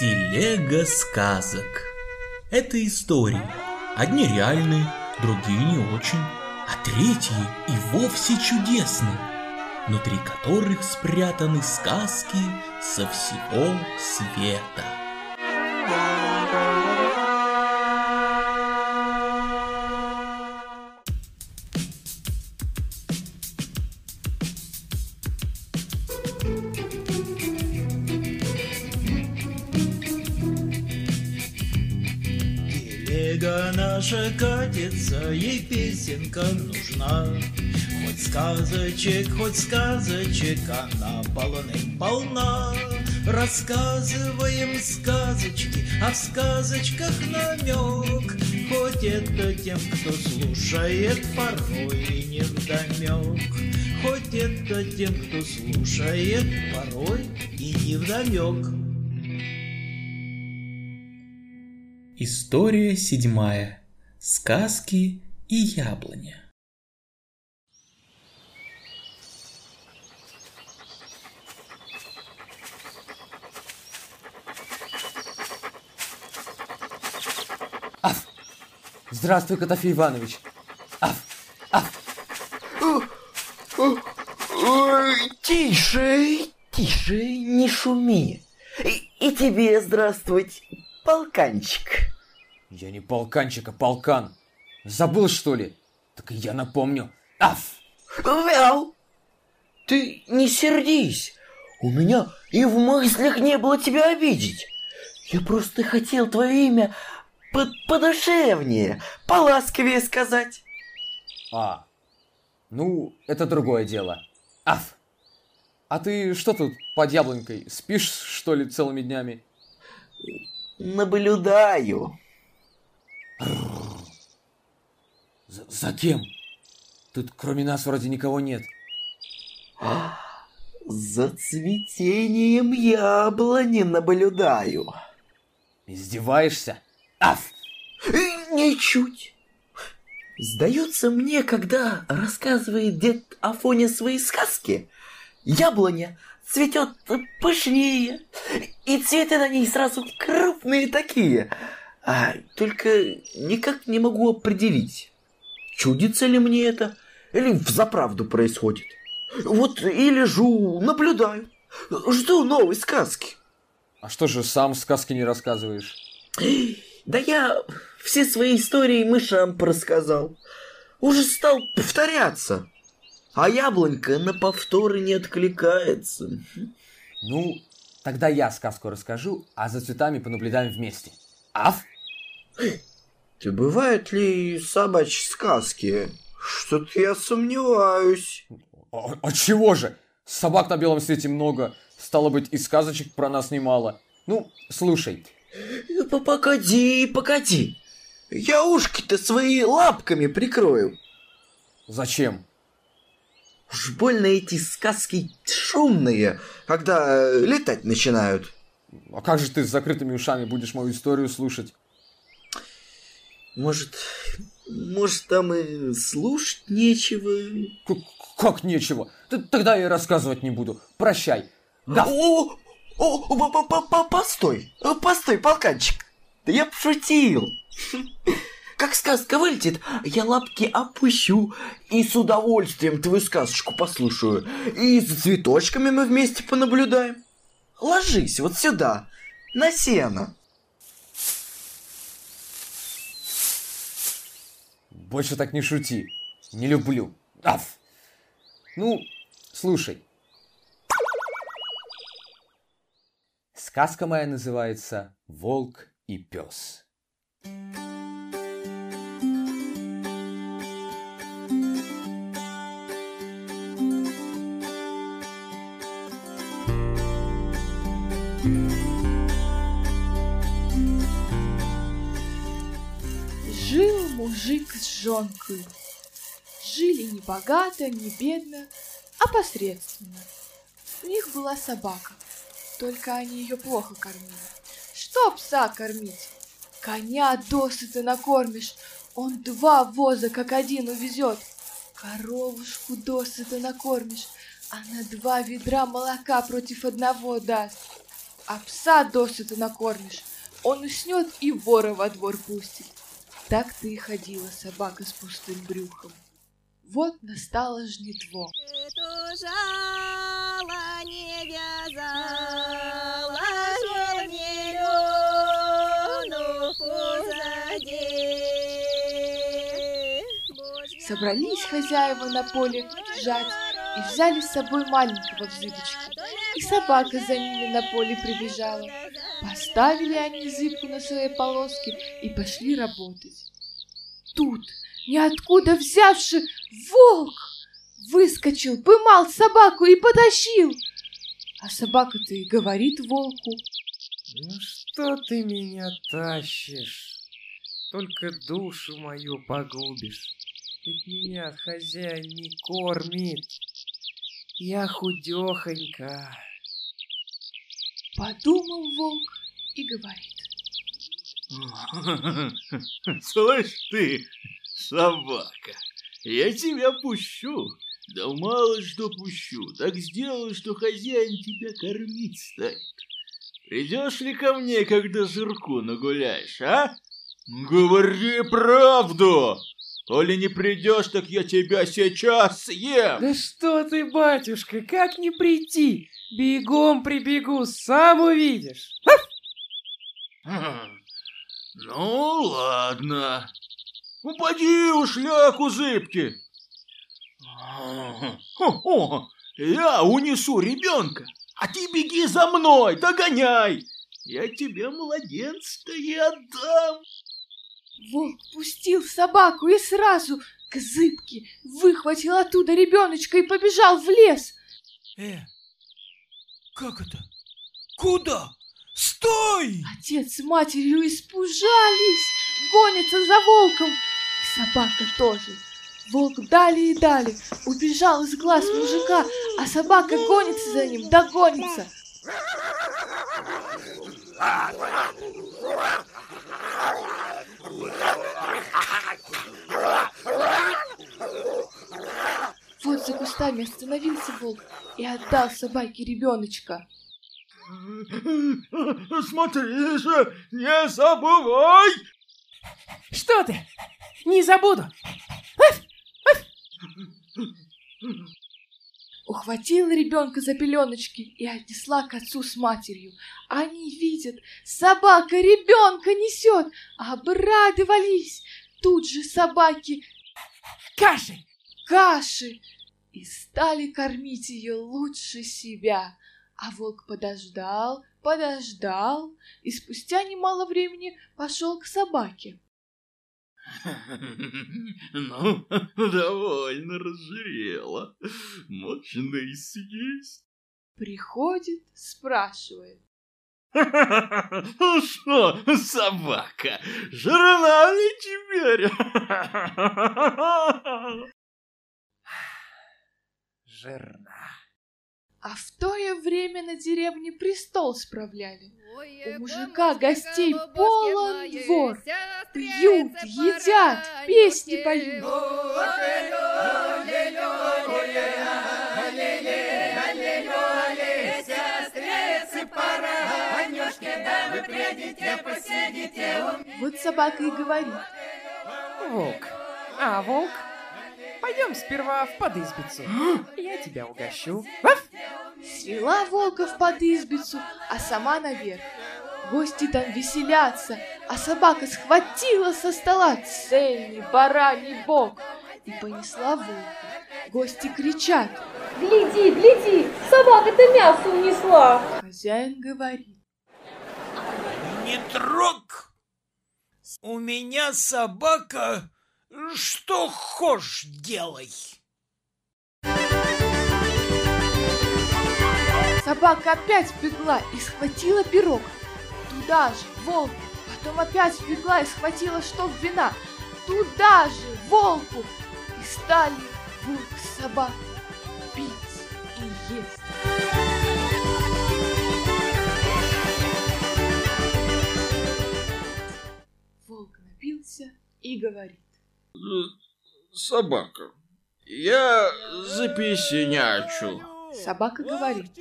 Телега сказок. Это истории. Одни реальные, другие не очень, а третьи и вовсе чудесные, внутри которых спрятаны сказки со всего света. Катится, ей песенка нужна. Хоть сказочек, хоть сказочек, она полным-полна. Рассказываем сказочки, а в сказочках намек. Хоть это тем, кто слушает, порой и не вдомек. Хоть это тем, кто слушает, порой и не вдомек. История седьмая. Сказки и яблоня. Аф! Здравствуй, Котофей Иванович! Аф! Аф! Тише, тише, не шуми. И, и тебе здравствуйте, полканчик. Я не полканчик, а полкан. Забыл, что ли? Так я напомню. Аф! Вял, ты не сердись. У меня и в мыслях не было тебя обидеть. Я просто хотел твое имя по подушевнее, поласковее сказать. А, ну, это другое дело. Аф! А ты что тут под яблонькой? Спишь, что ли, целыми днями? Наблюдаю. За, за кем? Тут кроме нас вроде никого нет. За цветением яблони наблюдаю. Издеваешься? Аф! И Ничуть. Сдается мне, когда рассказывает дед Афоня свои сказки, яблоня цветет пышнее, и цветы на ней сразу крупные такие. А только никак не могу определить, чудится ли мне это, или взаправду происходит. Вот и лежу, наблюдаю, жду новой сказки. А что же, сам сказки не рассказываешь? Да я все свои истории мышам порассказал. Уже стал повторяться. А яблонька на повторы не откликается. Ну, тогда я сказку расскажу, а за цветами понаблюдаем вместе. Аф! Ты бывают ли собачьи сказки? Что-то я сомневаюсь. А, а чего же? Собак на белом свете много. Стало быть, и сказочек про нас немало. Ну, слушай. П- Погоди, погоди. Я ушки-то свои лапками прикрою. Зачем? Уж больно эти сказки шумные, когда летать начинают. А как же ты с закрытыми ушами будешь мою историю слушать? Может, может там и слушать нечего? К- как нечего? Т- Тогда я и рассказывать не буду. Прощай. Да. О, о, о, по- по- по- постой, постой, полканчик. Да я пошутил. Как сказка вылетит, я лапки опущу и с удовольствием твою сказочку послушаю. И за цветочками мы вместе понаблюдаем. Ложись вот сюда, на сено. Больше так не шути. Не люблю. Аф. Ну, слушай. Сказка моя называется «Волк и пес». Жил мужик с жонкой. Жили не богато, не бедно, а посредственно. У них была собака, только они ее плохо кормили. Что пса кормить? Коня досыта накормишь, он два воза как один увезет. Коровушку досыта накормишь, она два ведра молока против одного даст. а пса досыта накормишь, он уснет и вора во двор пустит. Так ты и ходила, собака с пустым брюхом. Вот настало жнитво. Жало не вязала. Собрались хозяева на поле жать и взяли с собой маленького в. И собака за ними на поле прибежала. Поставили они зыбку на своей полоске и пошли работать. Тут, ниоткуда взявши, волк выскочил, поймал собаку и потащил. А собака-то и говорит волку. Ну что ты меня тащишь? Только душу мою погубишь. Ведь меня хозяин не кормит. Я худехонька. Подумал волк и говорит. Слышь ты, собака, я тебя пущу. Да мало что пущу, так сделаю, что хозяин тебя кормить станет. Придешь ли ко мне, когда жирку нагуляешь, а? Говори правду! Коли не придешь, так я тебя сейчас съем! Да что ты, батюшка, как не прийти? Бегом прибегу, сам увидишь. Хм, Ну, ладно. Упади у шляху зыбки. О, я унесу ребенка, а ты беги за мной, догоняй. Я тебе младенца-то и отдам. Волк пустил собаку и сразу к зыбке выхватил оттуда ребеночка и побежал в лес. Э, как это? Куда? Стой! Отец с матерью испужались, гонятся за волком. И собака тоже. Волк дали и дали, убежал из глаз мужика, а собака гонится за ним, догонится. Вот за кустами остановился волк и отдал собаке ребеночка. Смотри же, не забывай! Что ты? Не забуду. Ухватила ребенка за пеленочки и отнесла к отцу с матерью. Они видят, собака ребенка несет, обрадовались. Тут же собаки Каши! каши и стали кормить ее лучше себя. А волк подождал, подождал и спустя немало времени пошел к собаке. Ну, довольно разжирела. Можно и съесть. Приходит, спрашивает. Ну что, собака, жирна ли теперь? Жирно. А в то время на деревне престол справляли. У мужика гостей полон двор. Пьют, едят, песни поют. Вот собака и говорит. Волк. А, волк? Пойдем сперва в подызбицу. Я тебя угощу. Ваф! Свела волка в подызбицу, а сама наверх. Гости там веселятся, а собака схватила со стола цельный бараний бок и понесла волка. Гости кричат. Гляди, гляди, собака-то мясо унесла. Хозяин говорит. Не трог! У меня собака, что хошь делай. Собака опять бегла и схватила пирог. Туда же волк, потом опять бегла и схватила штоф вина. Туда же волку. И стали волк с собакой пить и есть. Волк напился и говорит. Собака, я запесенячу. Собака говорит.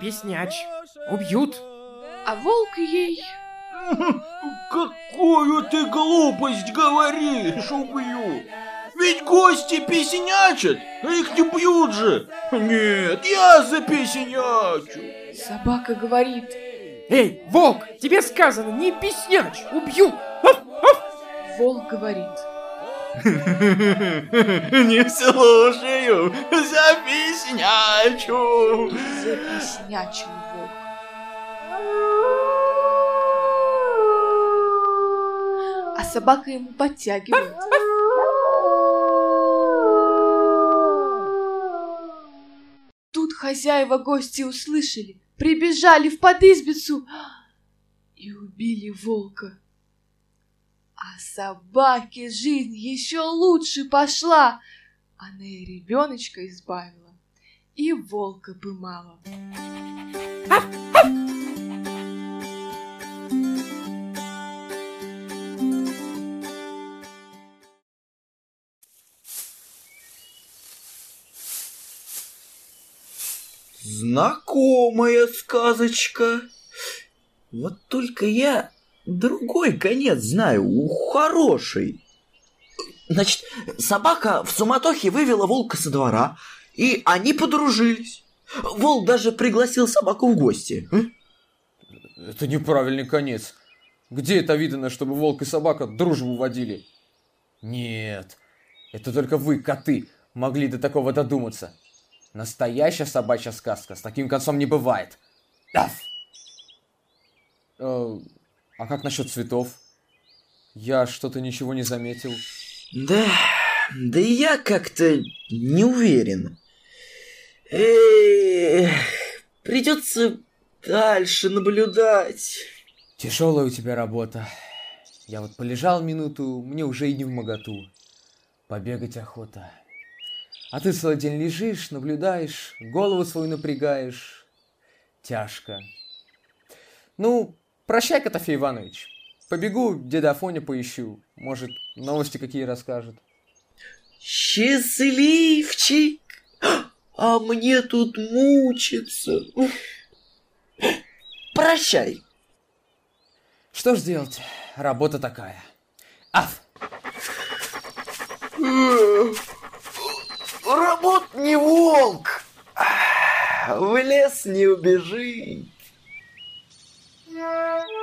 Песнячь. Убьют. А волк ей... Какую ты глупость говоришь, убью! Ведь гости песенячат, а их не бьют же! Нет, я запесенячу! Собака говорит. Эй, волк, тебе сказано, не песнячь, убью. Волк говорит. Не слушаю, запеснячу! Запеснячил волк. А собака ему подтягивает. Тут хозяева гости услышали, прибежали в подызбицу и убили волка. А собаке жизнь еще лучше пошла. Она и ребеночка избавила, и волка пымала. Знакомая сказочка. Вот только я другой конец знаю, хороший. Значит, собака в суматохе вывела волка со двора, и они подружились. Волк даже пригласил собаку в гости. Это неправильный конец. Где это видано, чтобы волк и собака дружбу водили? Нет, это только вы, коты, могли до такого додуматься. Настоящая собачья сказка с таким концом не бывает. Аф! А как насчет цветов? Я что-то ничего не заметил. Да, да и я как-то не уверен. Эх, придется дальше наблюдать. Тяжелая у тебя работа. Я вот полежал минуту, мне уже и не в моготу. Побегать охота. А ты целый день лежишь, наблюдаешь, голову свою напрягаешь. Тяжко. Ну, прощай, Котофей Иванович. Побегу, деда Афоня поищу. Может, новости какие расскажет. Счастливчик! А мне тут мучиться. Прощай. Что ж делать? Работа такая. Аф! Работ не волк. В лес не убежит. Yeah.